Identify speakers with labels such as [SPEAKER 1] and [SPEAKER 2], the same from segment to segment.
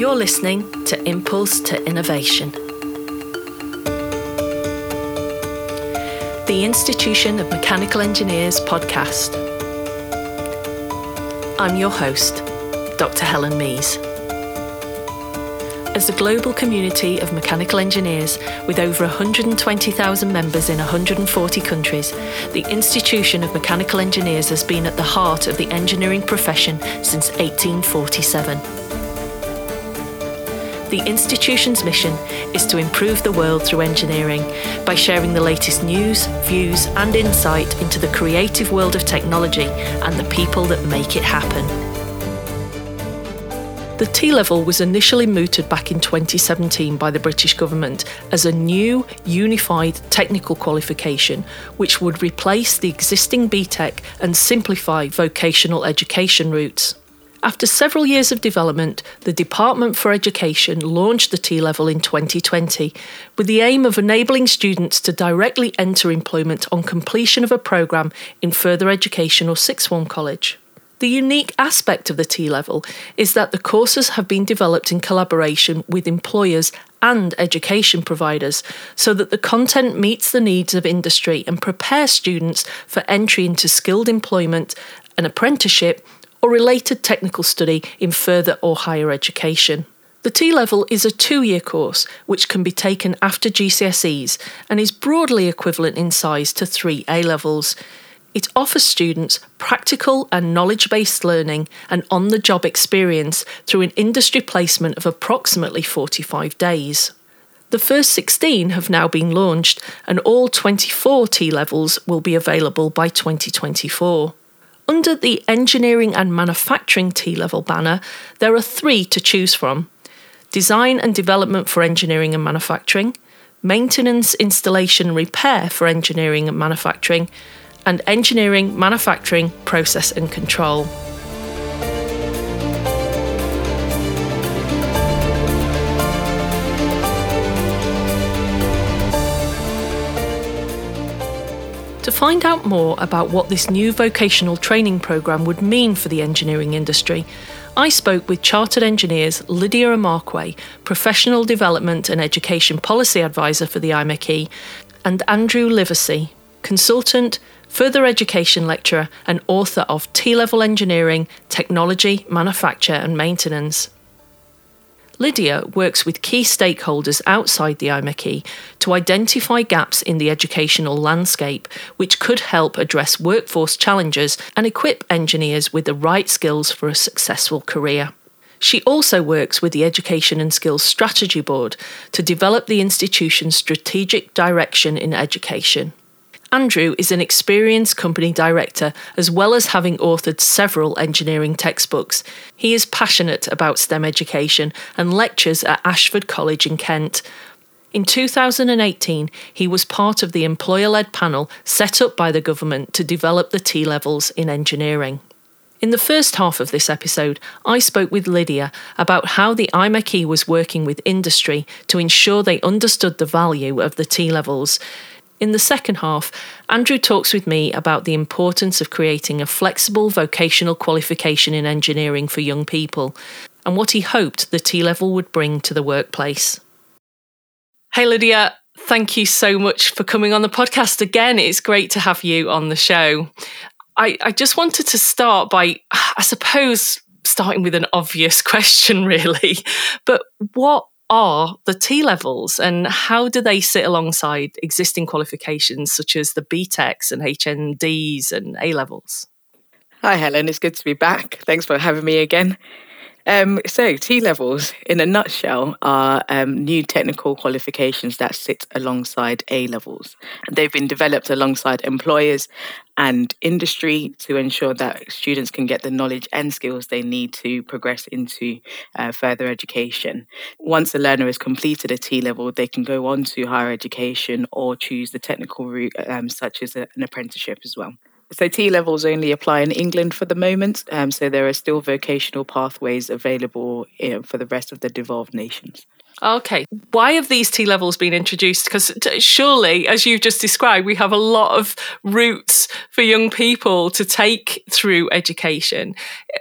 [SPEAKER 1] You're listening to Impulse to Innovation. The Institution of Mechanical Engineers podcast. I'm your host, Dr. Helen Meese. As a global community of mechanical engineers with over 120,000 members in 140 countries, the Institution of Mechanical Engineers has been at the heart of the engineering profession since 1847. The institution's mission is to improve the world through engineering by sharing the latest news, views, and insight into the creative world of technology and the people that make it happen. The T level was initially mooted back in 2017 by the British government as a new unified technical qualification which would replace the existing BTEC and simplify vocational education routes. After several years of development, the Department for Education launched the T level in 2020 with the aim of enabling students to directly enter employment on completion of a programme in further education or sixth form college. The unique aspect of the T level is that the courses have been developed in collaboration with employers and education providers so that the content meets the needs of industry and prepares students for entry into skilled employment, an apprenticeship, or related technical study in further or higher education. The T level is a two year course which can be taken after GCSEs and is broadly equivalent in size to three A levels. It offers students practical and knowledge based learning and on the job experience through an industry placement of approximately 45 days. The first 16 have now been launched, and all 24 T levels will be available by 2024. Under the Engineering and Manufacturing T level banner, there are three to choose from Design and Development for Engineering and Manufacturing, Maintenance, Installation and Repair for Engineering and Manufacturing, and Engineering, Manufacturing, Process and Control. To find out more about what this new vocational training programme would mean for the engineering industry, I spoke with chartered engineers Lydia Amarquaye, Professional Development and Education Policy Advisor for the IMechE, and Andrew Livesey, Consultant, further education lecturer, and author of T Level Engineering, Technology, Manufacture and Maintenance. Lydia works with key stakeholders outside the IMechE to identify gaps in the educational landscape, which could help address workforce challenges and equip engineers with the right skills for a successful career. She also works with the Education and Skills Strategy Board to develop the institution's strategic direction in education. Andrew is an experienced company director, as well as having authored several engineering textbooks. He is passionate about STEM education and lectures at Ashford College in Kent. In 2018, he was part of the employer led panel set up by the government to develop the T levels in engineering. In the first half of this episode, I spoke with Lydia about how the IMechE was working with industry to ensure they understood the value of the T levels. In the second half, Andrew talks with me about the importance of creating a flexible vocational qualification in engineering for young people and what he hoped the T level would bring to the workplace. Hey, Lydia, thank you so much for coming on the podcast again. It's great to have you on the show. I, I just wanted to start by, I suppose, starting with an obvious question, really. But what are the T levels and how do they sit alongside existing qualifications such as the BTECs and HNDs and A levels?
[SPEAKER 2] Hi, Helen. It's good to be back. Thanks for having me again. Um, so, T levels, in a nutshell, are um, new technical qualifications that sit alongside A levels. They've been developed alongside employers and industry to ensure that students can get the knowledge and skills they need to progress into uh, further education. Once a learner has completed a T level, they can go on to higher education or choose the technical route, um, such as a, an apprenticeship as well. So T levels only apply in England for the moment. Um, so there are still vocational pathways available you know, for the rest of the devolved nations.
[SPEAKER 1] Okay. Why have these T levels been introduced? Because surely, as you've just described, we have a lot of routes for young people to take through education.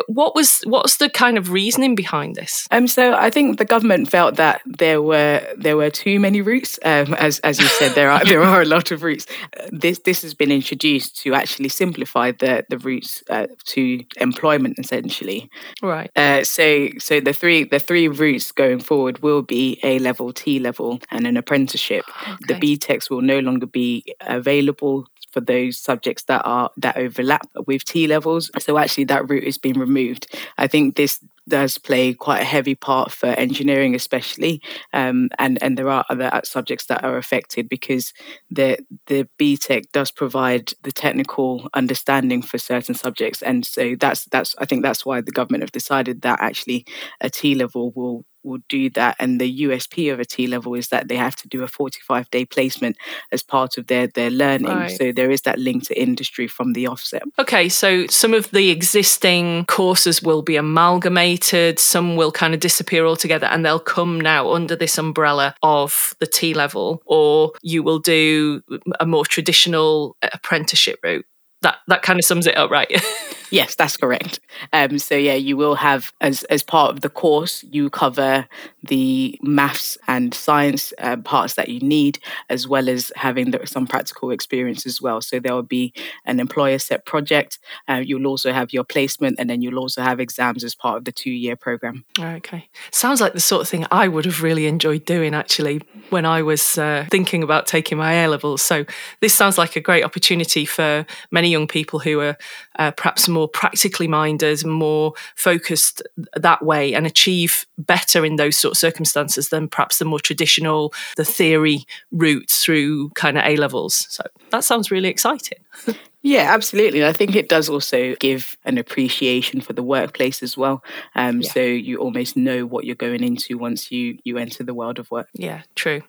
[SPEAKER 1] What was what's the kind of reasoning behind this?
[SPEAKER 2] Um, so I think the government felt that there were there were too many routes. Um, as as you said, there are there are a lot of routes. This this has been introduced to actually simplify the the routes uh, to employment essentially.
[SPEAKER 1] Right.
[SPEAKER 2] Uh, so so the three the three routes going forward will be A level, T level, and an apprenticeship. Okay. The BTECs will no longer be available for those subjects that are that overlap with T levels. So actually that route has been removed. I think this does play quite a heavy part for engineering, especially, um, and and there are other subjects that are affected because the the BTEC does provide the technical understanding for certain subjects, and so that's that's I think that's why the government have decided that actually a T level will will do that. And the USP of a T level is that they have to do a 45 day placement as part of their, their learning. Right. So there is that link to industry from the offset.
[SPEAKER 1] Okay, so some of the existing courses will be amalgamated, some will kind of disappear altogether, and they'll come now under this umbrella of the T level, or you will do a more traditional apprenticeship route that that kind of sums it up, right?
[SPEAKER 2] yes, that's correct. Um, so yeah, you will have as as part of the course, you cover the maths and science uh, parts that you need, as well as having the, some practical experience as well. So there will be an employer set project. Uh, you'll also have your placement, and then you'll also have exams as part of the two year program.
[SPEAKER 1] Okay, sounds like the sort of thing I would have really enjoyed doing actually when I was uh, thinking about taking my A levels. So this sounds like a great opportunity for many young people who are uh, perhaps more practically minded, more focused that way, and achieve better in those sort of circumstances than perhaps the more traditional, the theory route through kind of A levels. So that sounds really exciting.
[SPEAKER 2] Yeah, absolutely. I think it does also give an appreciation for the workplace as well. Um, yeah. So you almost know what you're going into once you you enter the world of work.
[SPEAKER 1] Yeah, true.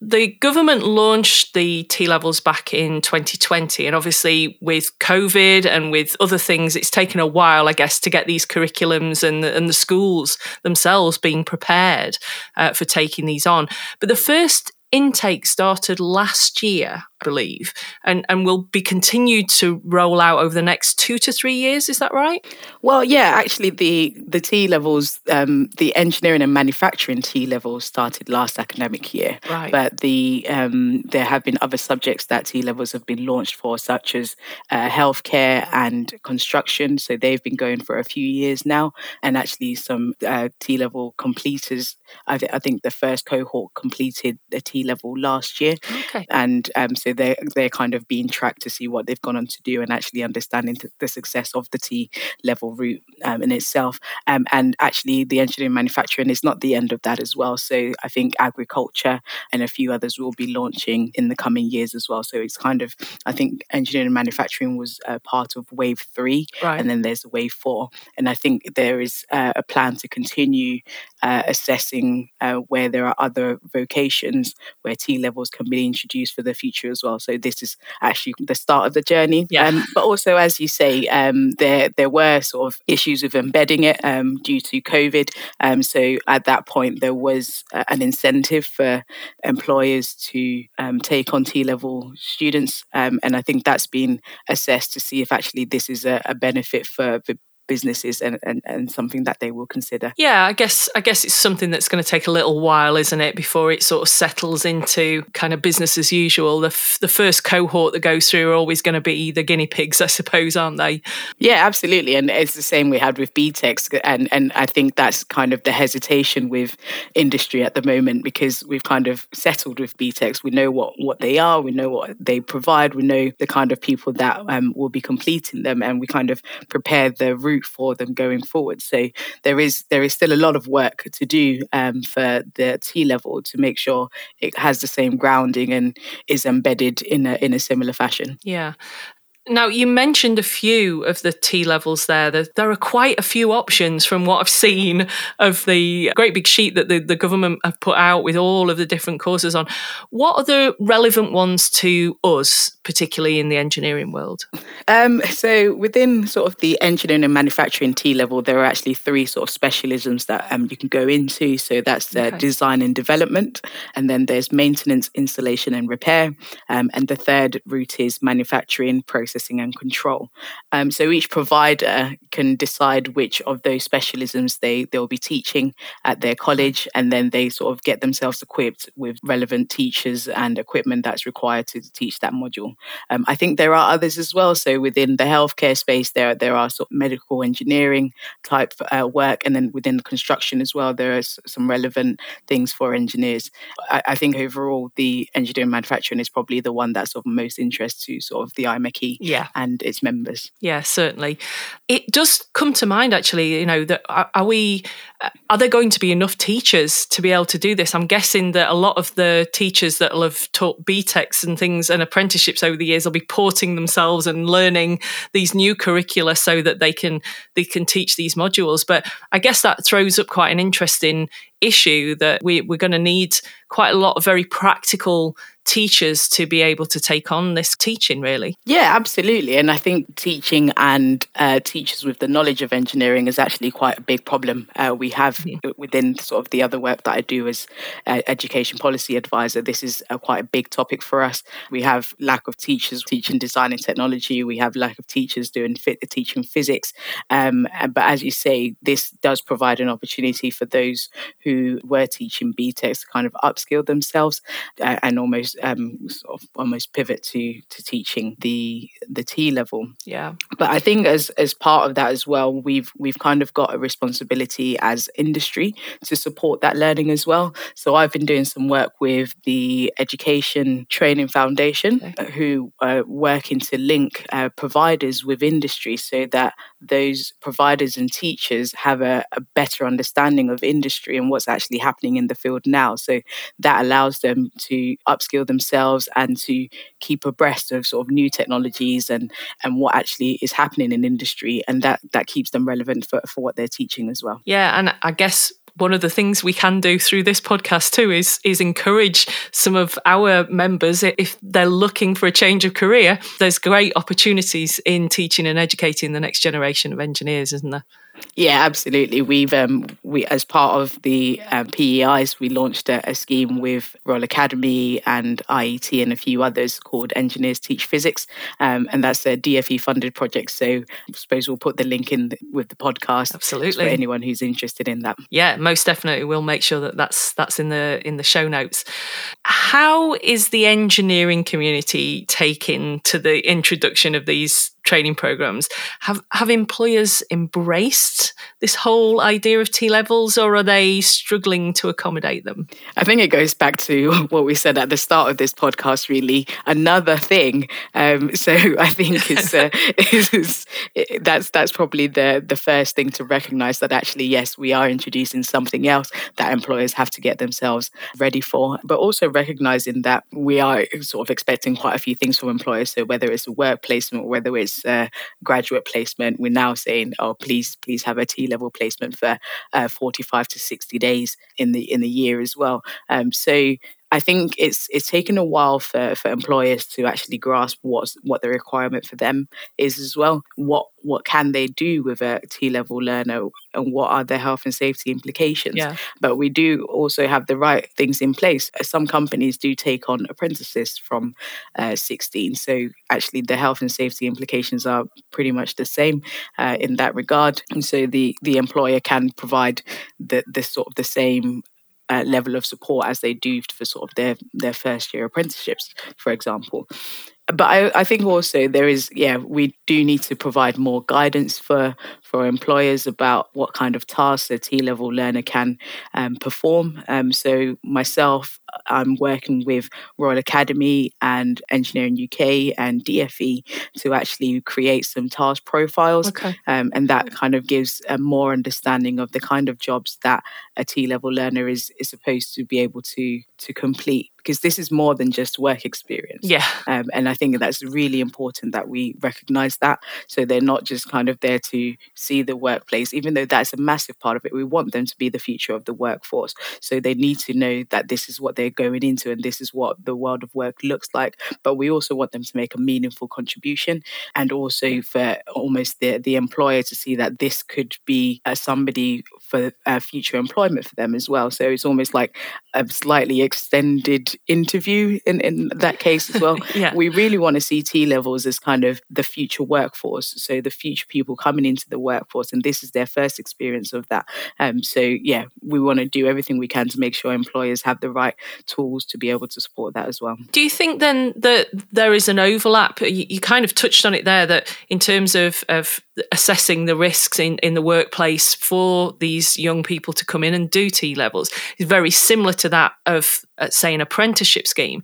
[SPEAKER 1] The government launched the T levels back in 2020, and obviously with COVID and with other things, it's taken a while, I guess, to get these curriculums and the, and the schools themselves being prepared uh, for taking these on. But the first intake started last year, I believe, and, and will be continued to roll out over the next two to three years. Is that right?
[SPEAKER 2] Well, yeah, actually, the, the T levels, um, the engineering and manufacturing T levels started last academic year.
[SPEAKER 1] Right.
[SPEAKER 2] But the um, there have been other subjects that T levels have been launched for, such as uh, healthcare and construction. So they've been going for a few years now. And actually, some uh, T level completers, I, th- I think the first cohort completed the T level last year.
[SPEAKER 1] Okay.
[SPEAKER 2] And um, so they're, they're kind of being tracked to see what they've gone on to do and actually understanding the success of the T level route um, in itself. Um, and actually, the engineering manufacturing is not the end of that as well. So I think agriculture and a few others will be launching in the coming years as well. So it's kind of, I think engineering and manufacturing was uh, part of wave three,
[SPEAKER 1] right.
[SPEAKER 2] and then there's wave four. And I think there is uh, a plan to continue uh, assessing uh, where there are other vocations where T levels can be introduced for the future as well. So this is actually the start of the journey.
[SPEAKER 1] Yeah. Um,
[SPEAKER 2] but also, as you say, um, there there were sort of issues with embedding it um, due to COVID. Um, so at that point, there was uh, an incentive for employers to um, take on T level students, um, and I think that's been assessed to see if actually this is a, a benefit for the businesses and, and, and something that they will consider.
[SPEAKER 1] Yeah, I guess I guess it's something that's going to take a little while, isn't it, before it sort of settles into kind of business as usual. The, f- the first cohort that goes through are always going to be the guinea pigs, I suppose, aren't they?
[SPEAKER 2] Yeah, absolutely. And it's the same we had with BTECs. And, and I think that's kind of the hesitation with industry at the moment because we've kind of settled with BTECs. We know what, what they are, we know what they provide, we know the kind of people that um, will be completing them, and we kind of prepare the route route for them going forward. So there is there is still a lot of work to do um, for the T level to make sure it has the same grounding and is embedded in a in a similar fashion.
[SPEAKER 1] Yeah. Now, you mentioned a few of the T levels there. There are quite a few options from what I've seen of the great big sheet that the, the government have put out with all of the different courses on. What are the relevant ones to us, particularly in the engineering world?
[SPEAKER 2] Um, so, within sort of the engineering and manufacturing T level, there are actually three sort of specialisms that um, you can go into. So, that's uh, okay. design and development, and then there's maintenance, installation, and repair. Um, and the third route is manufacturing, process processing and control. Um, so each provider can decide which of those specialisms they they'll be teaching at their college, and then they sort of get themselves equipped with relevant teachers and equipment that's required to teach that module. Um, I think there are others as well. So within the healthcare space, there there are sort of medical engineering type uh, work, and then within construction as well, there are some relevant things for engineers. I, I think overall, the engineering manufacturing is probably the one that's of most interest to sort of the IMechE
[SPEAKER 1] yeah.
[SPEAKER 2] and its members.
[SPEAKER 1] Yeah, certainly. It does come to mind actually, you know, that are, we uh, are there going to be enough teachers to be able to do this? I'm guessing that a lot of the teachers that will have taught BTECs and things and apprenticeships over the years will be porting themselves and learning these new curricula so that they can they can teach these modules. But I guess that throws up quite an interesting issue that we, we're going to need quite a lot of very practical teachers to be able to take on this teaching really.
[SPEAKER 2] Yeah absolutely. And i think teaching and uh, teachers with the knowledge of engineering is actually quite a big problem uh, we have mm-hmm. within sort of the other work that i do as uh, education policy advisor. This is a, quite a big topic for us. We have lack of teachers teaching design and technology. We have lack of teachers doing fit, teaching physics. Um, but as you say this does provide an opportunity for those who were teaching BTECs to kind of upskill themselves uh, and almost um, sort of almost pivot to to teaching the the T level.
[SPEAKER 1] Yeah.
[SPEAKER 2] But I think as as part of that as well, we've we've kind of got a responsibility as industry to support that learning as well. So I've been doing some work with the Education Training Foundation, okay. who are working to link uh, providers with industry so that those providers and teachers have a, a better understanding of industry and what's actually happening in the field now. So that allows them to upskill themselves and to keep abreast of sort of new technologies and and what actually is happening in industry and that that keeps them relevant for, for what they're teaching as well.
[SPEAKER 1] Yeah and i guess one of the things we can do through this podcast too is is encourage some of our members if they're looking for a change of career there's great opportunities in teaching and educating the next generation of engineers isn't there
[SPEAKER 2] yeah, absolutely. We've um, we as part of the um, PEIs, we launched a, a, scheme with Royal Academy and IET and a few others called Engineers Teach Physics, um, and that's a DFE funded project. So I suppose we'll put the link in the, with the podcast.
[SPEAKER 1] Absolutely,
[SPEAKER 2] for anyone who's interested in that.
[SPEAKER 1] Yeah, most definitely. We'll make sure that that's that's in the in the show notes. How is the engineering community taking to the introduction of these training programs. Have have employers embraced this whole idea of T levels, or are they struggling to accommodate them?
[SPEAKER 2] I think it goes back to what we said at the start of this podcast. Really, another thing. Um, so I think it's, uh, it's it, that's that's probably the the first thing to recognise that actually yes, we are introducing something else that employers have to get themselves ready for, but also recognising that we are sort of expecting quite a few things from employers. So whether it's a work placement or whether it's uh, graduate placement, we're now saying, oh, please, please have a T level placement for uh, 45 to 60 days in the in the year as well. Um, so I think it's it's taken a while for, for employers to actually grasp what's what the requirement for them is as well. What what can they do with a T level learner and what are their health and safety implications?
[SPEAKER 1] Yeah.
[SPEAKER 2] But we do also have the right things in place. Some companies do take on apprentices from uh, 16. So actually the health and safety implications are pretty much the same uh, in that regard. And so the the employer can provide the, the sort of the same uh, level of support as they do for sort of their their first year apprenticeships, for example. But I, I think also there is yeah we do need to provide more guidance for for employers about what kind of tasks a T level learner can um, perform. Um, so myself, I'm working with Royal Academy and Engineering UK and DFE to actually create some task profiles,
[SPEAKER 1] okay.
[SPEAKER 2] um, and that kind of gives a more understanding of the kind of jobs that a T level learner is is supposed to be able to to complete because this is more than just work experience.
[SPEAKER 1] Yeah.
[SPEAKER 2] Um, and I think that's really important that we recognize that. So they're not just kind of there to see the workplace, even though that's a massive part of it. We want them to be the future of the workforce. So they need to know that this is what they're going into and this is what the world of work looks like. But we also want them to make a meaningful contribution and also for almost the, the employer to see that this could be uh, somebody for uh, future employment for them as well. So it's almost like a slightly extended interview in, in that case as well.
[SPEAKER 1] yeah.
[SPEAKER 2] We really want to see T levels as kind of the future workforce. So the future people coming into the workforce, and this is their first experience of that. Um, so yeah, we want to do everything we can to make sure employers have the right tools to be able to support that as well.
[SPEAKER 1] Do you think then that there is an overlap? You, you kind of touched on it there that in terms of, of assessing the risks in, in the workplace for these young people to come in and do T levels is very similar to that of, uh, say, an apprenticeship scheme.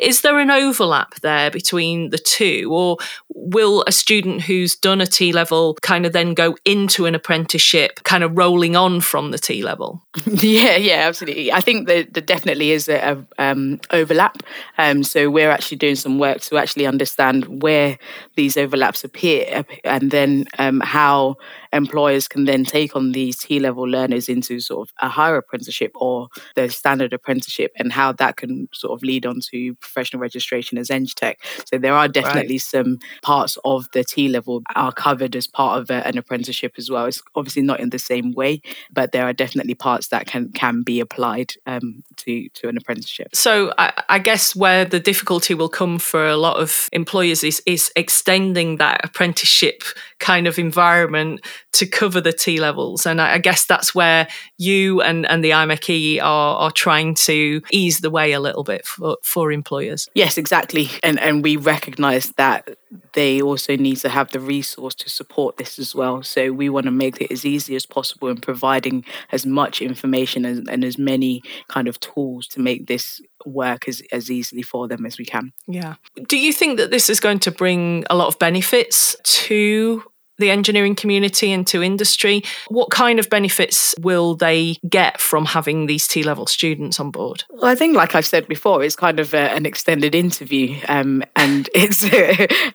[SPEAKER 1] Is there an overlap there between the two, or will a student who's done a T level kind of then go into an apprenticeship, kind of rolling on from the T level?
[SPEAKER 2] yeah, yeah, absolutely. I think that there definitely is a um, overlap. Um, so we're actually doing some work to actually understand where these overlaps appear, and then um, how employers can then take on these T level learners into sort of a higher apprenticeship or the standard apprenticeship, and how that can sort of lead on to professional registration as EngTech. So there are definitely right. some parts of the T level are covered as part of a, an apprenticeship as well. It's obviously not in the same way, but there are definitely parts that can can be applied um, to to an apprenticeship.
[SPEAKER 1] So I, I, guess where the difficulty will come for a lot of employers is is extending that apprenticeship kind of environment to cover the T levels, and I, I guess that's where you and and the IMechE are are trying to ease the way a little bit for for employers.
[SPEAKER 2] Yes, exactly, and and we recognise that they also need to have the resource to support this as well. So we want to make it as easy as possible in providing as much information as, and as many kind of tools to make this work as, as easily for them as we can.
[SPEAKER 1] Yeah. Do you think that this is going to bring a lot of benefits to the engineering community and to industry. What kind of benefits will they get from having these T level students on board?
[SPEAKER 2] Well, I think, like I've said before, it's kind of a, an extended interview, um, and it's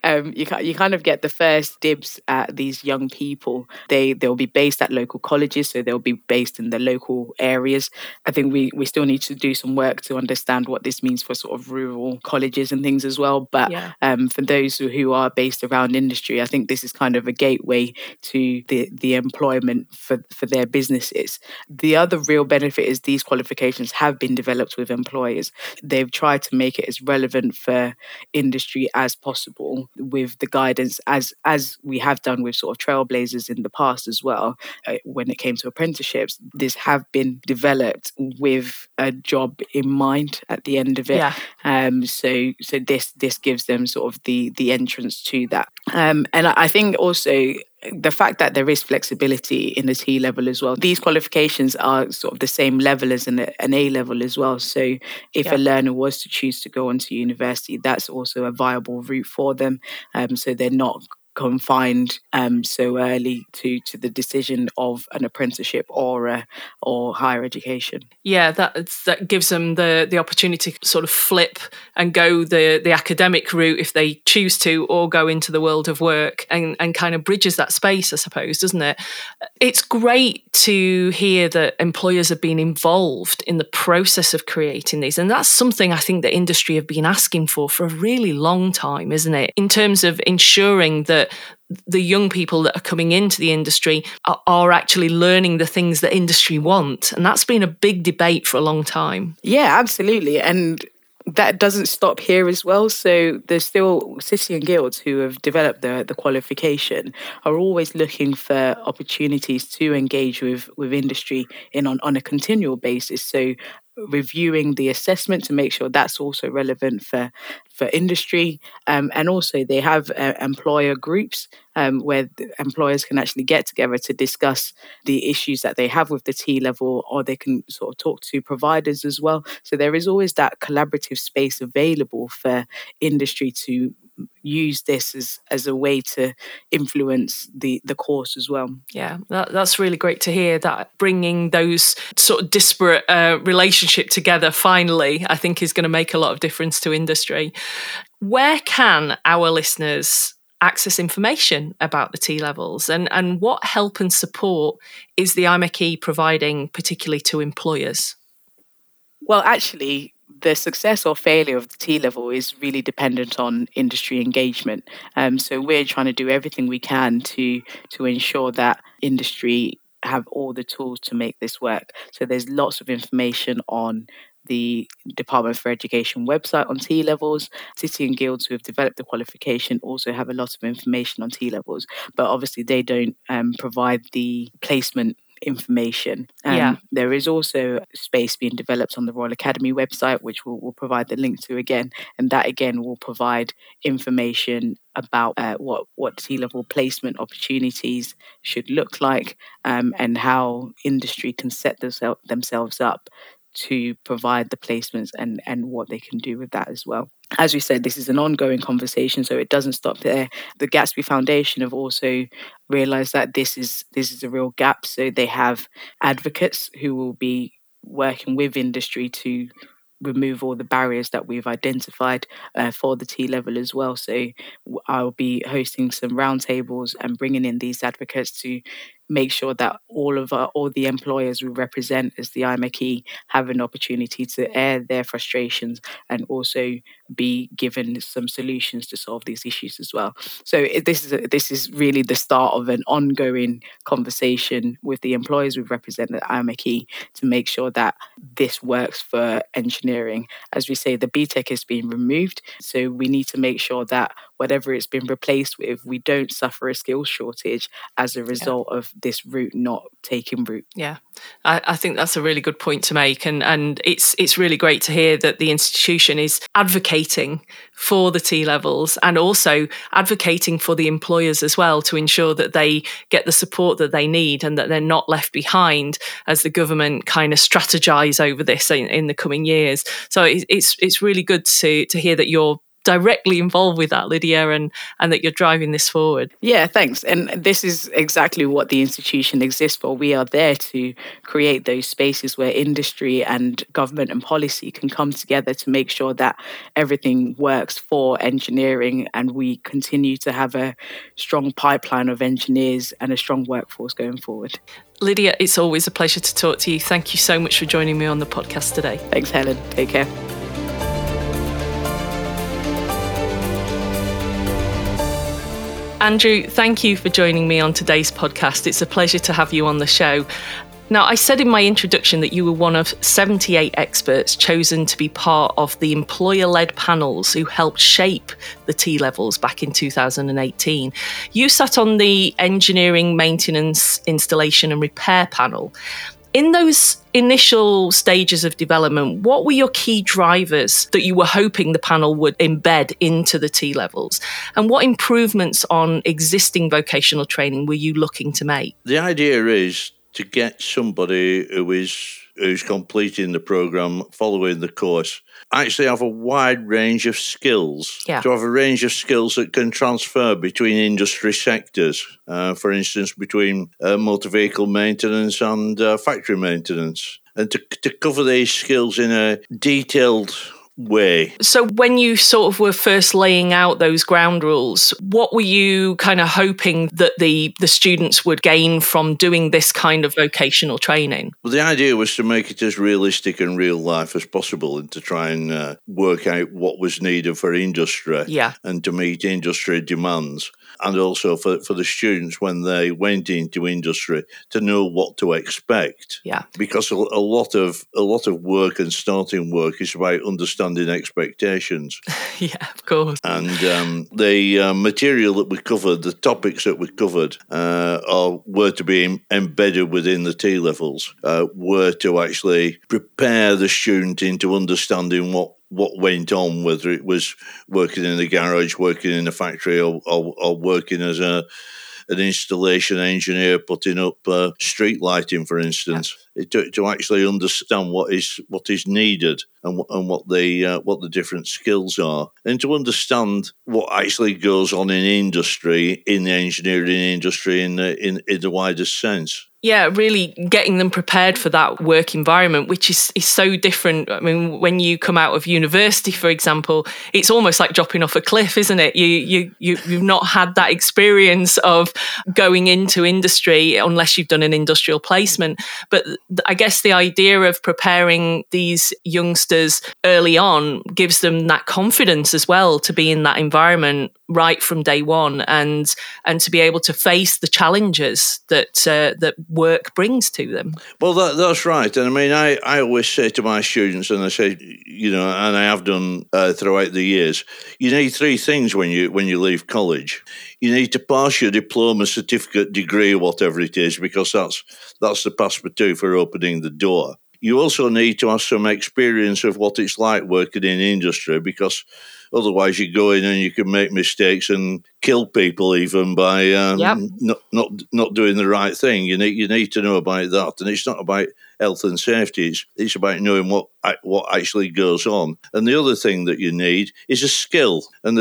[SPEAKER 2] um, you you kind of get the first dibs at these young people. They they'll be based at local colleges, so they'll be based in the local areas. I think we we still need to do some work to understand what this means for sort of rural colleges and things as well. But yeah. um, for those who are based around industry, I think this is kind of a gate gateway to the, the employment for, for their businesses. The other real benefit is these qualifications have been developed with employers. They've tried to make it as relevant for industry as possible with the guidance as as we have done with sort of trailblazers in the past as well. Uh, when it came to apprenticeships, this have been developed with a job in mind at the end of it.
[SPEAKER 1] Yeah.
[SPEAKER 2] Um, so so this this gives them sort of the the entrance to that. Um, and I think also the fact that there is flexibility in the T level as well. These qualifications are sort of the same level as an, an A level as well. So if yeah. a learner was to choose to go on to university, that's also a viable route for them. Um, so they're not confined um, so early to to the decision of an apprenticeship or a, or higher education.
[SPEAKER 1] Yeah, that that gives them the the opportunity to sort of flip and go the the academic route if they choose to, or go into the world of work and and kind of bridges that space, I suppose, doesn't it? It's great to hear that employers have been involved in the process of creating these, and that's something I think the industry have been asking for for a really long time, isn't it? In terms of ensuring that the young people that are coming into the industry are, are, actually learning the things that industry want and that's been a big debate for a long time
[SPEAKER 2] yeah absolutely and that doesn't stop here as well. So there's still City and Guilds who have developed the, the qualification are always looking for opportunities to engage with, with industry in on, on a continual basis. So reviewing the assessment to make sure that's also relevant for for industry. Um, and also they have uh, employer groups um, where employers can actually get together to discuss the issues that they have with the T level or they can sort of talk to providers as well. So there is always that collaborative space available for industry to use this as as a way to influence the the course as well.
[SPEAKER 1] Yeah, that, that's really great to hear. That bringing those sort of disparate uh, relationship together finally, I think, is going to make a lot of difference to industry. Where can our listeners access information about the T levels and, and what help and support is the IMechE providing, particularly to employers?
[SPEAKER 2] Well, actually, the success or failure of the T level is really dependent on industry engagement. Um, so we're trying to do everything we can to to ensure that industry have all the tools to make this work. So there's lots of information on the Department for Education website on T levels. City and guilds who have developed the qualification also have a lot of information on T levels, but obviously they don't um, provide the placement information. Um,
[SPEAKER 1] yeah.
[SPEAKER 2] There is also space being developed on the Royal Academy website, which we'll, we'll provide the link to again. And that again will provide information about uh, what, what T level placement opportunities should look like um, and how industry can set themselves up to provide the placements and and what they can do with that as well as we said this is an ongoing conversation so it doesn't stop there the gatsby foundation have also realized that this is this is a real gap so they have advocates who will be working with industry to remove all the barriers that we've identified uh, for the T level as well. So I'll be hosting some roundtables and bringing in these advocates to make sure that all of our, all the employers we represent as the IMechE have an opportunity to air their frustrations and also be given some solutions to solve these issues as well. So eh, this is a, this is really the start of an ongoing conversation with the employers we represent at IMechE to make sure that this works for engineering. As we say, the BTEC is being removed, so we need to make sure that whatever it's been replaced with, we don't suffer a skills shortage as a result yeah. of this route not taking root.
[SPEAKER 1] Yeah, I, I, think that's a really good point to make, and and it's it's really great to hear that the institution is advocating for the T levels and also advocating for the employers as well to ensure that they get the support that they need and that they're not left behind as the government kind of strategize over this in, in the coming years. So it's it's really good to to hear that you're directly involved with that, Lydia, and and that you're driving this forward.
[SPEAKER 2] Yeah, thanks. And this is exactly what the institution exists for. We are there to create those spaces where industry and government and policy can come together to make sure that everything works for engineering and we continue to have a strong pipeline of engineers and a strong workforce going forward.
[SPEAKER 1] Lydia, it's always a pleasure to talk to you. Thank you so much for joining me on the podcast today.
[SPEAKER 2] Thanks, Helen. Take care.
[SPEAKER 1] Andrew, thank you for joining me on today's podcast. It's a pleasure to have you on the show. Now, I said in my introduction that you were one of 78 experts chosen to be part of the employer led panels who helped shape the T levels back in 2018. You sat on the engineering, maintenance, installation, and repair panel in those initial stages of development, what were your key drivers that you were hoping the panel would embed into the T levels? And what improvements on existing vocational training were you looking to make?
[SPEAKER 3] The idea is to get somebody who is who's completing the program, following the course, actually have a wide range of skills.
[SPEAKER 1] Yeah.
[SPEAKER 3] To have a range of skills that can transfer between industry sectors. Uh, for instance, between uh, motor vehicle maintenance and uh, factory maintenance. And to, to cover these skills in a detailed way.
[SPEAKER 1] So, when you sort of were first laying out those ground rules, what were you kind of hoping that the the students would gain from doing this kind of vocational training?
[SPEAKER 3] Well, the idea was to make it as realistic and real life as possible, and to try and uh, work out what was needed for industry,
[SPEAKER 1] yeah.
[SPEAKER 3] and to meet industry demands and also for, for the students when they went into industry to know what to expect.
[SPEAKER 1] Yeah.
[SPEAKER 3] Because a, a lot of a lot of work and starting work is about understanding expectations.
[SPEAKER 1] yeah, of course.
[SPEAKER 3] And um, the uh, material that we covered, the topics that we covered, uh, are were to be embedded within the T levels, uh, were to actually prepare the student into understanding what what went on, whether it was working in the garage, working in the factory, or, or, or working as a an installation engineer putting up uh, street lighting, for instance. Yeah. To, to actually understand what is what is needed and, and what the uh, what the different skills are, and to understand what actually goes on in industry, in the engineering industry, in the, in, in the widest sense
[SPEAKER 1] yeah, really getting them prepared for that work environment, which is, is so different. I mean, when you come out of university, for example, it's almost like dropping off a cliff, isn't it? You you, you you've not had that experience of going into industry unless you've done an industrial placement. But I guess the idea of preparing these youngsters early on gives them that confidence as well to be in that environment right from day one and and to be able to face the challenges that uh, that work brings to them.
[SPEAKER 3] Well that, that's right. And i mean I, I always say to my students and i say you know and i have done uh, throughout the years you need three things when you when you leave college. You need to pass your diploma certificate degree whatever it is because that's that's the passport for opening the door. You also need to have some experience of what it's like working in industry because otherwise you go in and you can make mistakes and kill people even by um, yep. not, not not doing the right thing. You need you need to know about that, and it's not about health and safety. It's, it's about knowing what what actually goes on. And the other thing that you need is a skill, and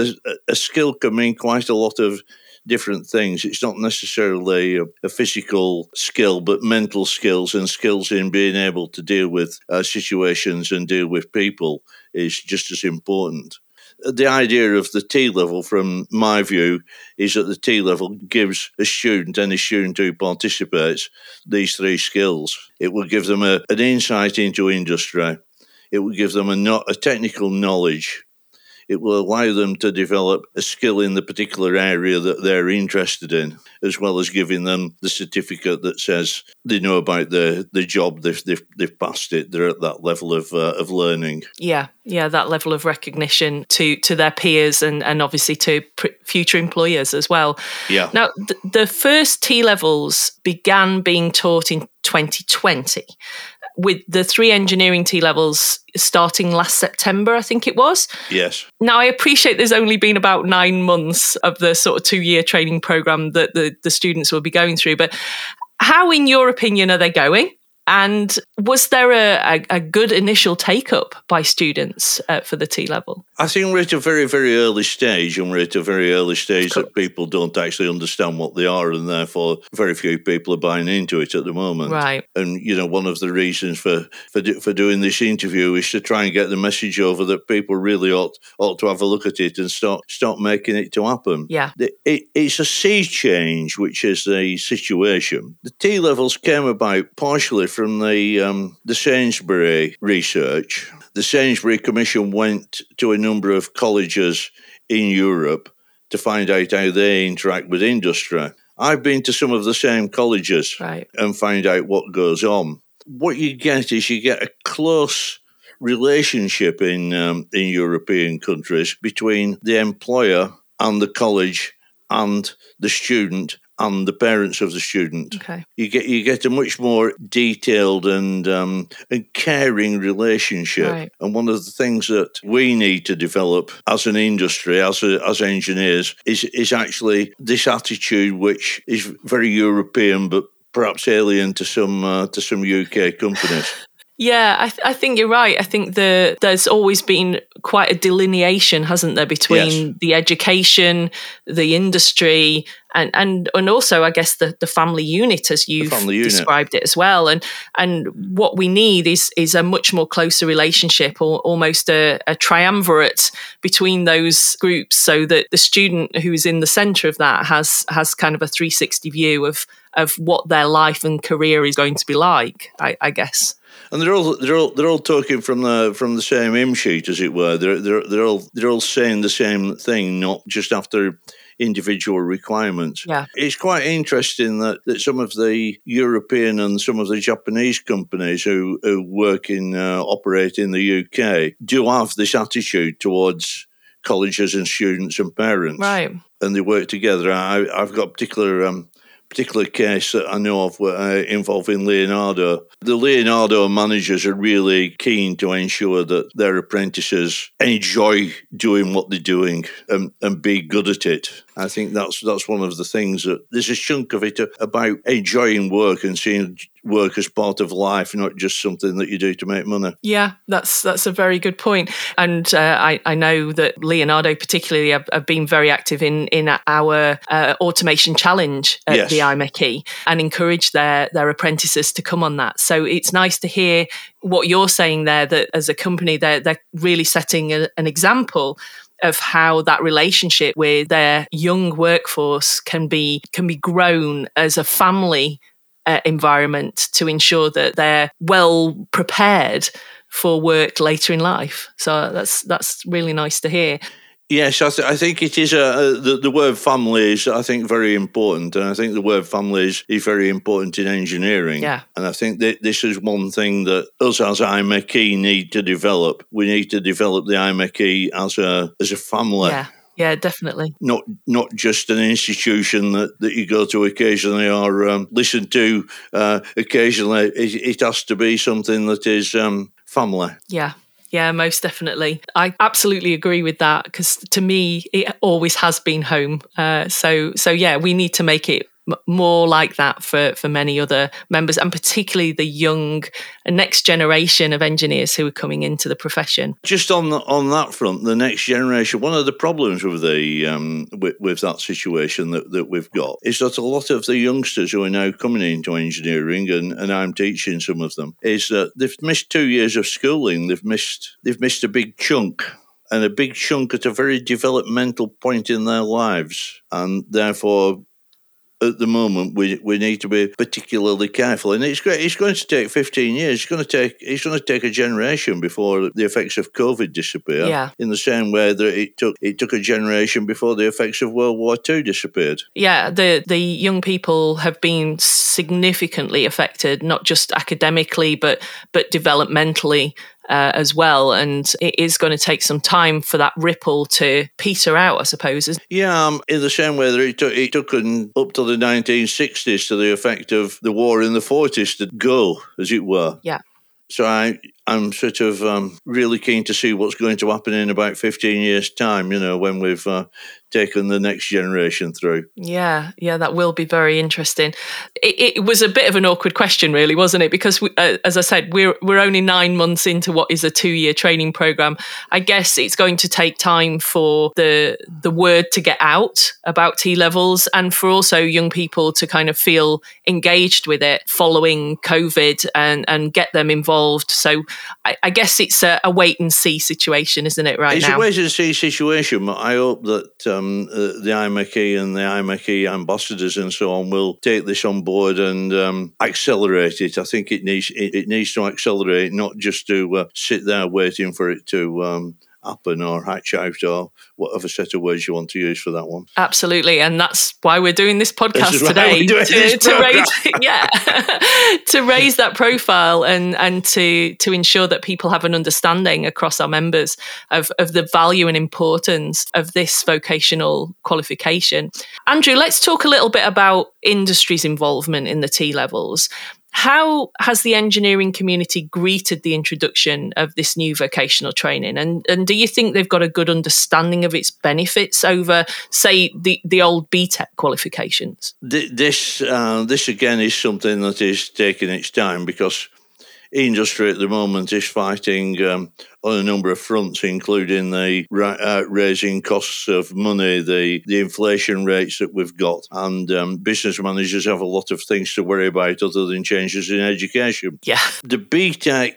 [SPEAKER 3] a skill can mean quite a lot of different things. It's not necessarily a, a, physical skill, but mental skills and skills in being able to deal with uh, situations and deal with people is just as important. The idea of the T level, from my view, is that the T level gives a student, any student who participates, these three skills. It will give them a, an insight into industry. It will give them a, not, a technical knowledge it will allow them to develop a skill in the particular area that they're interested in, as well as giving them the certificate that says they know about the, the job, they've, they've, they've passed it, they're at that level of, uh, of learning.
[SPEAKER 1] Yeah, yeah, that level of recognition to, to their peers and, and obviously to pr- future employers as well.
[SPEAKER 3] Yeah.
[SPEAKER 1] Now, th- the first T levels began being taught in 2020 with the three engineering T levels starting last September, I think it was.
[SPEAKER 3] Yes.
[SPEAKER 1] Now, I appreciate there's only been about nine months of the sort of two year training program that the, the students will be going through, but how, in your opinion, are they going? And was there a, a, a good initial take up by students uh, for the T level?
[SPEAKER 3] I think we're at a very, very early stage, and we're at a very early stage cool. that people don't actually understand what they are, and therefore very few people are buying into it at the moment.
[SPEAKER 1] Right.
[SPEAKER 3] And you know, one of the reasons for for, for doing this interview is to try and get the message over that people really ought ought to have a look at it and start start making it to happen.
[SPEAKER 1] Yeah.
[SPEAKER 3] It, it, it's a sea change, which is the situation. The T levels came about partially from the um, the Sainsbury research. The Sainsbury Commission went to a number of colleges in Europe to find out how they interact with industry. I've been to some of the same colleges
[SPEAKER 1] right.
[SPEAKER 3] and find out what goes on. What you get is you get a close relationship in um, in European countries between the employer and the college and the student and the parents of the student.
[SPEAKER 1] Okay.
[SPEAKER 3] You get you get a much more detailed and um, and caring relationship.
[SPEAKER 1] Right.
[SPEAKER 3] And one of the things that we need to develop as an industry, as a, as engineers, is is actually this attitude, which is very European, but perhaps alien to some uh, to some UK companies.
[SPEAKER 1] Yeah, I, th- I, think you're right. I think the there's always been quite a delineation, hasn't there, between yes. the education, the industry, and and and also, I guess, the the family unit as you've unit. described it as well. And and what we need is is a much more closer relationship, or almost a, a triumvirate between those groups, so that the student who's in the centre of that has has kind of a 360 view of of what their life and career is going to be like. I, I guess
[SPEAKER 3] and they're all they're all they're all talking from the from the same hymn sheet, as it were. They're they're they're all they're all saying the same thing, not just after individual requirements.
[SPEAKER 1] Yeah.
[SPEAKER 3] It's quite interesting that, that some of the European and some of the Japanese companies who, who work in uh, operate in the UK do have this attitude towards colleges and students and parents.
[SPEAKER 1] Right.
[SPEAKER 3] And they work together. I, have got particular um, particular case that I know of uh, involving Leonardo. The Leonardo managers are really keen to ensure that their apprentices enjoy doing what they're doing and, and be good at it. I think that's that's one of the things that there's a chunk of it about enjoying work and seeing work as part of life, not just something that you do to make money.
[SPEAKER 1] Yeah, that's that's a very good point. And uh, I, I know that Leonardo particularly have, have been very active in in our uh, automation challenge at yes. the IMechE and encourage their their apprentices to come on that. So it's nice to hear what you're saying there that as a company they're they're really setting a, an example of how that relationship with their young workforce can be can be grown as a family uh, environment to ensure that they're well prepared for work later in life. So that's that's really nice to hear.
[SPEAKER 3] Yes, I, th- I, think it is a, a, the, the word family is I think very important, and I think the word family is, is very important in engineering.
[SPEAKER 1] Yeah,
[SPEAKER 3] and I think that this is one thing that us as IMechE need to develop. We need to develop the IMechE as a as a family.
[SPEAKER 1] Yeah. Yeah, definitely.
[SPEAKER 3] Not not just an institution that, that you go to occasionally or um, listen to uh, occasionally. It, it, has to be something that is um, family.
[SPEAKER 1] Yeah, yeah, most definitely. I absolutely agree with that because to me, it always has been home. Uh, so, so yeah, we need to make it more like that for for many other members and particularly the young next generation of engineers who are coming into the profession.
[SPEAKER 3] Just on the, on that front the next generation one of the problems with the um, with, with, that situation that, that we've got is that a lot of the youngsters who are now coming into engineering and, and I'm teaching some of them is that they've missed two years of schooling. They've missed they've missed a big chunk and a big chunk at a very developmental point in their lives and therefore at the moment we we need to be particularly careful, and it's great. It's going to take fifteen years. It's going to take it's going to take a generation before the effects of COVID disappear.
[SPEAKER 1] Yeah.
[SPEAKER 3] In the same way that it took it took a generation before the effects of World War II disappeared.
[SPEAKER 1] Yeah, the the young people have been significantly affected, not just academically, but but developmentally uh, as well. And it is going to take some time for that ripple to peter out, I suppose.
[SPEAKER 3] Yeah, um, in the same way that it took, it took an, up to the 1960s to the effect of the war in the 40s to go, as it were.
[SPEAKER 1] Yeah.
[SPEAKER 3] So I, I'm sort of um, really keen to see what's going to happen in about 15 years' time, you know, when we've uh, taken the next generation through.
[SPEAKER 1] Yeah, yeah, that will be very interesting. It, it was a bit of an awkward question, really, wasn't it? Because, we, uh, as I said, we're, we're only nine months into what is a two year training program. I guess it's going to take time for the, the word to get out about T levels and for also young people to kind of feel engaged with it following COVID and, and get them involved. So, I, I guess it's a, a, wait and see situation, isn't it? Right
[SPEAKER 3] it's
[SPEAKER 1] now,
[SPEAKER 3] it's a wait and see situation. But I hope that um, uh, the IMechE and the IMechE ambassadors and so on will take this on board and um, accelerate it. I think it needs it, it needs to accelerate, not just to uh, sit there waiting for it to um, happen or hatch out or whatever set of words you want to use for that one.
[SPEAKER 1] Absolutely, and that's why we're doing this podcast this today
[SPEAKER 3] to,
[SPEAKER 1] this to raise, yeah, to raise that profile and and to to ensure that people have an understanding across our members of of the value and importance of this vocational qualification. Andrew, let's talk a little bit about industry's involvement in the T levels. How has the engineering community greeted the introduction of this new vocational training? And, and do you think they've got a good understanding of its benefits over, say, the, the old BTEC qualifications?
[SPEAKER 3] This, uh, this again is something that is taking its time because industry at the moment is fighting um, on a number of fronts, including the uh, raising costs of money, the, the inflation rates that we've got, and um, business managers have a lot of things to worry about other than changes in education.
[SPEAKER 1] Yeah.
[SPEAKER 3] The BTEC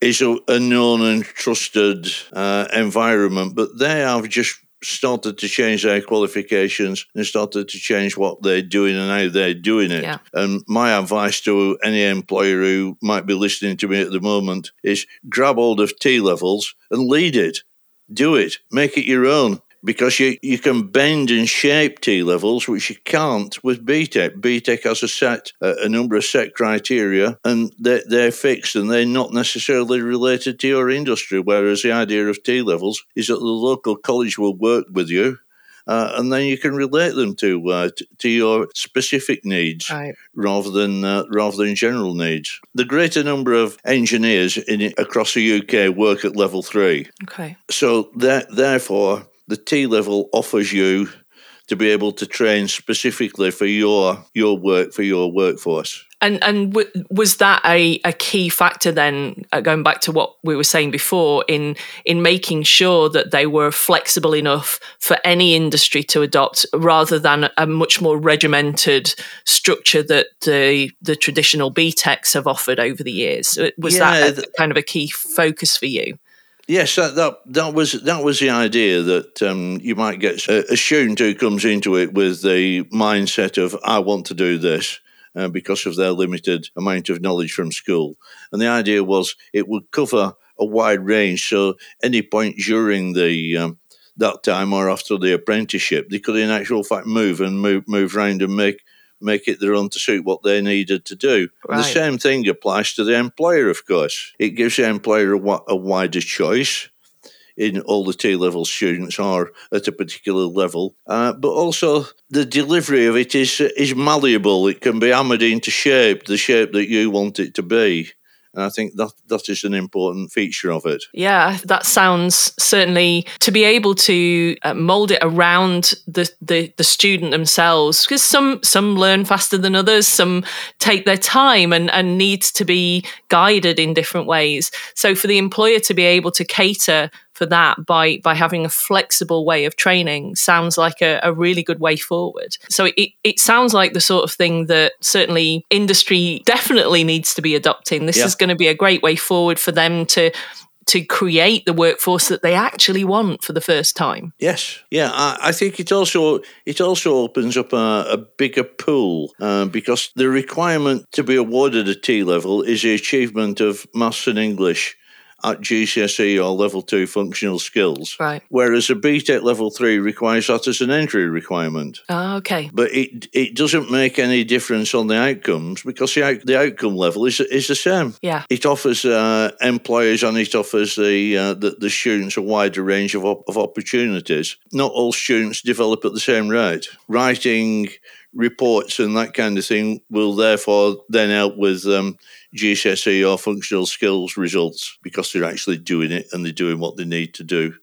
[SPEAKER 3] is a, a known and trusted uh, environment, but they have just started to change their qualifications and started to change what they're doing and how they're doing it.
[SPEAKER 1] Yeah.
[SPEAKER 3] And my advice to any employer who might be listening to me at the moment is grab hold of T levels and lead it. Do it. Make it your own because you, you can bend and shape T levels, which you can't with BTEC. BTEC has a set, a number of set criteria, and they're, they're fixed and they're not necessarily related to your industry. Whereas the idea of T levels is that the local college will work with you. Uh, and then you can relate them to uh, t- to your specific needs
[SPEAKER 1] right.
[SPEAKER 3] rather than uh, rather than general needs. The greater number of engineers in across the UK work at level three.
[SPEAKER 1] Okay.
[SPEAKER 3] So that therefore the T level offers you to be able to train specifically for your your work for your workforce.
[SPEAKER 1] And and w- was that a, a key factor then, uh, going back to what we were saying before, in in making sure that they were flexible enough for any industry to adopt, rather than a much more regimented structure that the the traditional BTECs have offered over the years? Uh, was yeah, that a, kind of a key focus for you?
[SPEAKER 3] Yes, that, that that was that was the idea that um, you might get a, a student who comes into it with the mindset of I want to do this, uh, because of their limited amount of knowledge from school. And the idea was it would cover a wide range. So any point during the um, that time or after the apprenticeship, they could in actual fact move and move move around and make make it their own to suit what they needed to do. Right. The same thing applies to the employer, of course. It gives the employer a, a wider choice in all the T level students are at a particular level. Uh, but also the delivery of it is is malleable. It can be hammered into shape, the shape that you want it to be. And I think that that is an important feature of it.
[SPEAKER 1] Yeah, that sounds certainly to be able to uh, mold it around the, the, the student themselves because some some learn faster than others, some take their time and and need to be guided in different ways. So for the employer to be able to cater for that by by having a flexible way of training sounds like a, a really good way forward. So it, it sounds like the sort of thing that certainly industry definitely needs to be adopting. This yeah. is going to be a great way forward for them to to create the workforce that they actually want for the first time.
[SPEAKER 3] Yes, yeah, I, I think it also it also opens up a, a bigger pool uh, because the requirement to be awarded a T level is the achievement of maths and English at GCSE or level two functional skills.
[SPEAKER 1] Right.
[SPEAKER 3] Whereas a BTEC level three requires that as an entry requirement.
[SPEAKER 1] Oh, okay.
[SPEAKER 3] But it it doesn't make any difference on the outcomes because the, out, the outcome level is is the same.
[SPEAKER 1] Yeah.
[SPEAKER 3] It offers uh, employers and it offers the, uh, the, the students a wider range of, op- of opportunities. Not all students develop at the same rate. Writing reports and that kind of thing will therefore then help with um, GCSE or functional skills results because they're actually doing it and they're doing what they need to do,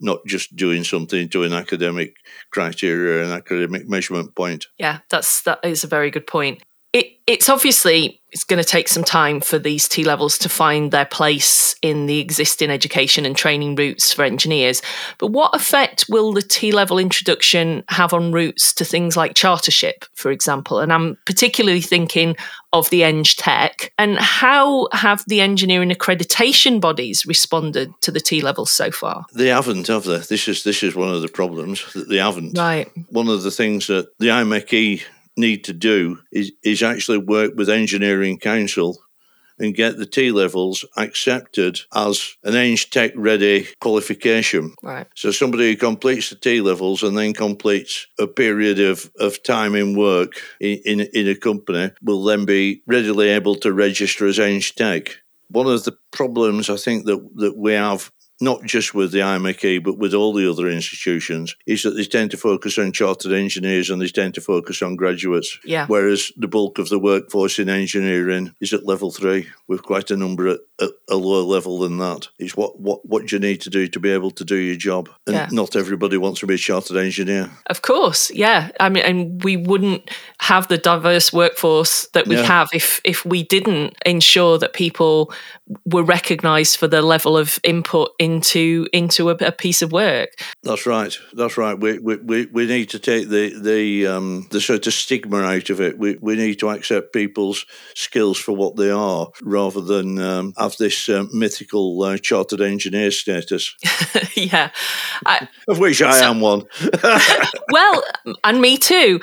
[SPEAKER 3] not just doing something to an academic criteria, and academic measurement point.
[SPEAKER 1] Yeah, that's that is a very good point. It, it's obviously it's going to take some time for these T levels to find their place in the existing education and training routes for engineers. But what effect will the T level introduction have on routes to things like chartership, for example? And I'm particularly thinking of the Eng Tech. And how have the engineering accreditation bodies responded to the T levels so far?
[SPEAKER 3] They haven't, have they? This is this is one of the problems that they haven't.
[SPEAKER 1] Right.
[SPEAKER 3] One of the things that the IMechE need to do is, is actually work with Engineering Council and get the T levels accepted as an Eng Tech ready qualification.
[SPEAKER 1] Right.
[SPEAKER 3] So somebody who completes the T levels and then completes a period of, of time in work in, in, in a company will then be readily able to register as Eng Tech. One of the problems I think that, that we have not just with the IMechE, but with all the other institutions, is that they tend to focus on chartered engineers and they tend to focus on graduates.
[SPEAKER 1] Yeah.
[SPEAKER 3] Whereas the bulk of the workforce in engineering is at level three, with quite a number at, at a lower level than that. It's what, what, what you need to do to be able to do your job. And yeah. not everybody wants to be a chartered engineer.
[SPEAKER 1] Of course, yeah. I mean, and we wouldn't have the diverse workforce that we yeah. have if, if we didn't ensure that people were recognised for the level of input into into a, a, piece of work.
[SPEAKER 3] That's right. That's right. We we, we need to take the the um, the sort of stigma out of it. We we need to accept people's skills for what they are, rather than um, have this uh, mythical uh, chartered engineer status.
[SPEAKER 1] yeah,
[SPEAKER 3] I, of which I so, am one.
[SPEAKER 1] well, and me too.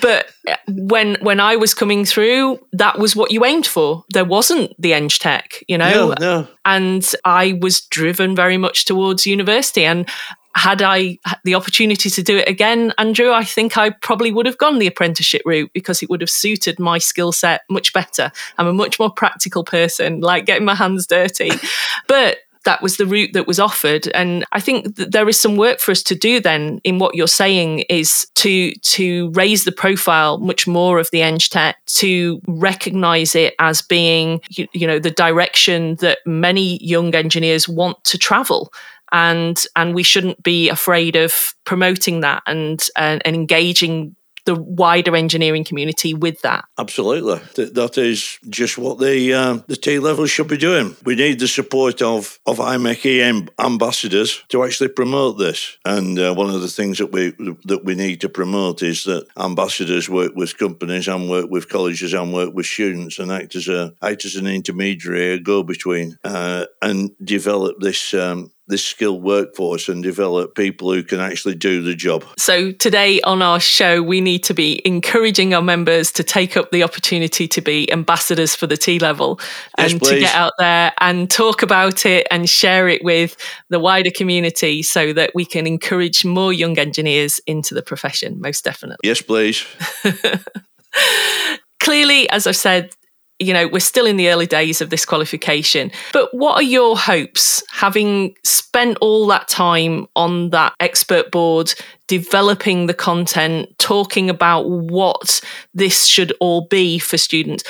[SPEAKER 1] But when when I was coming through, that was what you aimed for. There wasn't the Eng Tech, you know.
[SPEAKER 3] No, no.
[SPEAKER 1] And I was driven very much towards university. And had I had the opportunity to do it again, Andrew, I think I probably would have gone the apprenticeship route because it would have suited my skill set much better. I'm a much more practical person, like getting my hands dirty. but that was the route that was offered and i think that there is some work for us to do then in what you're saying is to to raise the profile much more of the eng tech to recognize it as being you, you know the direction that many young engineers want to travel and and we shouldn't be afraid of promoting that and and, and engaging the wider engineering community with that.
[SPEAKER 3] Absolutely, that is just what the uh, the T level should be doing. We need the support of of IMechE ambassadors to actually promote this. And uh, one of the things that we that we need to promote is that ambassadors work with companies and work with colleges and work with students and act as a act as an intermediary, a go between, uh, and develop this um, this skilled workforce and develop people who can actually do the job.
[SPEAKER 1] So, today on our show, we need to be encouraging our members to take up the opportunity to be ambassadors for the T level
[SPEAKER 3] yes,
[SPEAKER 1] and
[SPEAKER 3] please.
[SPEAKER 1] to get out there and talk about it and share it with the wider community so that we can encourage more young engineers into the profession, most definitely.
[SPEAKER 3] Yes, please.
[SPEAKER 1] Clearly, as I've said, you know, we're still in the early days of this qualification. But what are your hopes, having spent all that time on that expert board, developing the content, talking about what this should all be for students?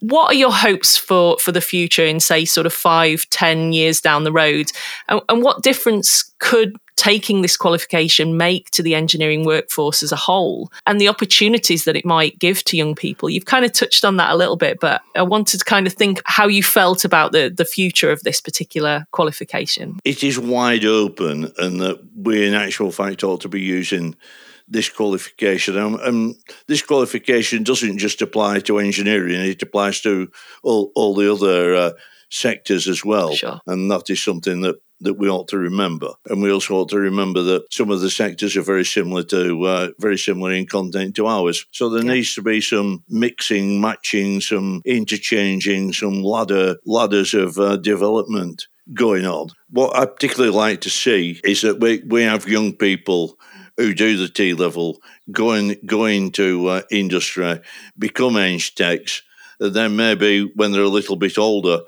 [SPEAKER 1] What are your hopes for, for the future in, say, sort of five, ten years down the road? And, and what difference could taking this qualification make to the engineering workforce as a whole and the opportunities that it might give to young people. You've kind of touched on that a little bit, but I wanted to kind of think how you felt about the, the future of this particular qualification.
[SPEAKER 3] It is wide open, and that we, in actual fact, ought to be using this qualification. And, and, this qualification doesn't just apply to engineering, it applies to all, all the other uh, sectors as well.
[SPEAKER 1] Sure.
[SPEAKER 3] And that is something that that we ought to remember. And we also ought to remember that some of the sectors are very similar to uh, very similar in content to ours. So there yeah. needs to be some mixing, matching, some interchanging, some ladder ladders of uh, development going on. What I particularly like to see is that we, we have young people who do the T level going going to uh, industry, become eng techs, and then maybe when they're a little bit older,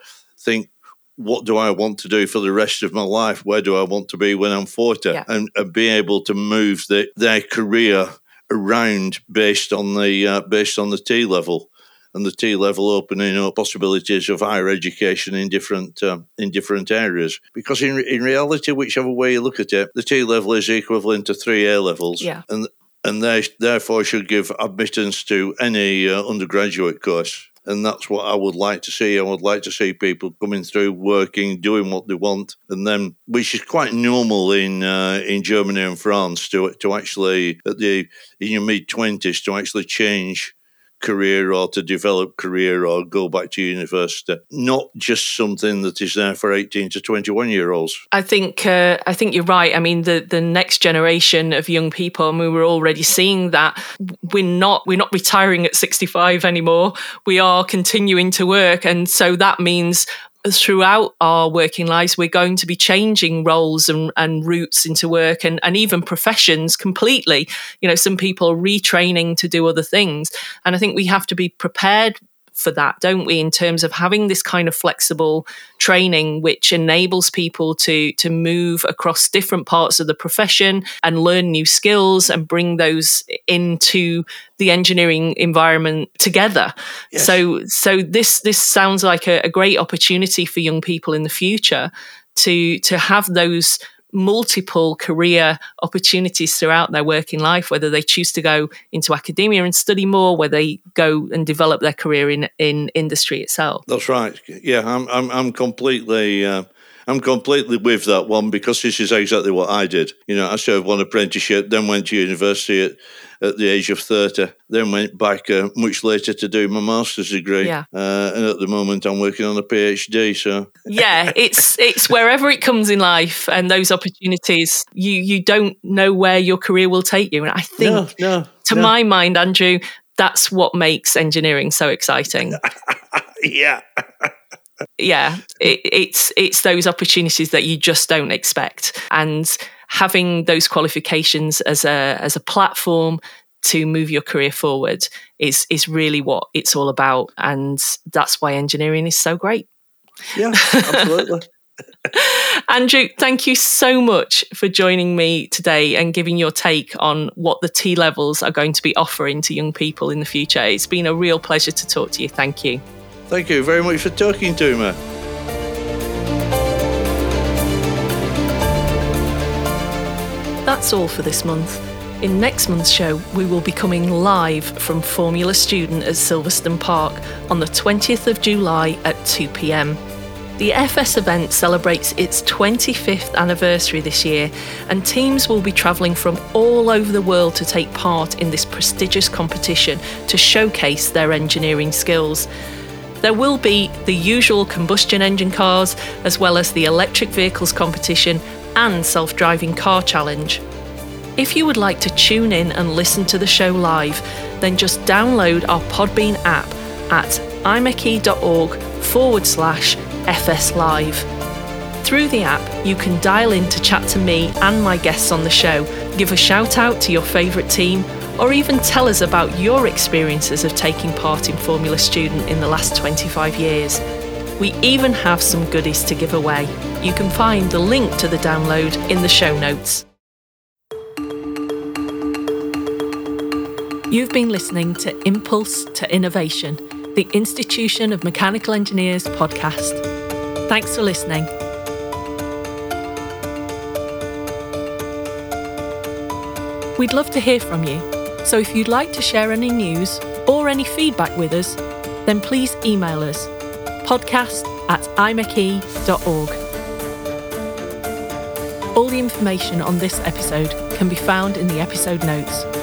[SPEAKER 3] think what do I want to do for the rest of my life? Where do I want to be when I'm 40?
[SPEAKER 1] Yeah.
[SPEAKER 3] And, and be able to move the, their career around based on the uh, based on the T level and the T level opening up possibilities of higher education in different um, in different areas. Because in in reality, whichever way you look at it, the T level is equivalent to three A levels,
[SPEAKER 1] yeah.
[SPEAKER 3] and and they therefore should give admittance to any uh, undergraduate course and that's what I would like to see. I would like to see people coming through, working, doing what they want, and then, which is quite normal in uh, in Germany and France, to to actually at the in your mid twenties to actually change career or to develop career or go back to university. Not just something that is there for 18 to 21 year olds.
[SPEAKER 1] I think uh, i think you're right. I mean the the next generation of young people and we were already seeing that. We're not we're not retiring at 65 anymore. We are continuing to work. And so that means throughout our working lives, we're going to be changing roles and, and routes into work and, and even professions completely. You know, some people are retraining to do other things. And I think we have to be prepared for that, don't we? In terms of having this kind of flexible training, which enables people to to move across different parts of the profession and learn new skills and bring those into the engineering environment together. Yes. So so this this sounds like a, a great opportunity for young people in the future to to have those multiple career opportunities throughout their working life, whether they choose to go into academia and study more, whether they go and develop their career in, in industry itself.
[SPEAKER 3] That's right. Yeah, I'm, I'm, I'm completely. Uh, I'm completely with that one because this is exactly what I did. You know, I served one apprenticeship, then went to university at, at the age of 30, then went back uh, much later to do my master's degree.
[SPEAKER 1] Yeah.
[SPEAKER 3] Uh, and at the moment, I'm working on a PhD. So
[SPEAKER 1] yeah, it's it's wherever it comes in life and those opportunities, you you don't know where your career will take you. And I think,
[SPEAKER 3] no, no,
[SPEAKER 1] to
[SPEAKER 3] no.
[SPEAKER 1] my mind, Andrew, that's what makes engineering so exciting.
[SPEAKER 3] yeah
[SPEAKER 1] yeah, it, it's it's those opportunities that you just don't expect, and having those qualifications as a as a platform to move your career forward is is really what it's all about, and that's why engineering is so great.
[SPEAKER 3] Yeah, absolutely.
[SPEAKER 1] Andrew, thank you so much for joining me today and giving your take on what the T levels are going to be offering to young people in the future. It's been a real pleasure to talk to you. Thank you.
[SPEAKER 3] Thank you very much for talking to me.
[SPEAKER 1] That's all for this month. In next month's show, we will be coming live from Formula Student at Silverstone Park on the 20th of July at 2 pm. The FS event celebrates its 25th anniversary this year, and teams will be travelling from all over the world to take part in this prestigious competition to showcase their engineering skills. There will be the usual combustion engine cars, as well as the electric vehicles competition and self driving car challenge. If you would like to tune in and listen to the show live, then just download our Podbean app at imeche.org forward slash FS Live. Through the app, you can dial in to chat to me and my guests on the show, give a shout out to your favourite team, or even tell us about your experiences of taking part in Formula Student in the last 25 years. We even have some goodies to give away. You can find the link to the download in the show notes. You've been listening to Impulse to Innovation, the Institution of Mechanical Engineers podcast. Thanks for listening. We'd love to hear from you, so if you'd like to share any news or any feedback with us, then please email us podcast at imeche.org. All the information on this episode can be found in the episode notes.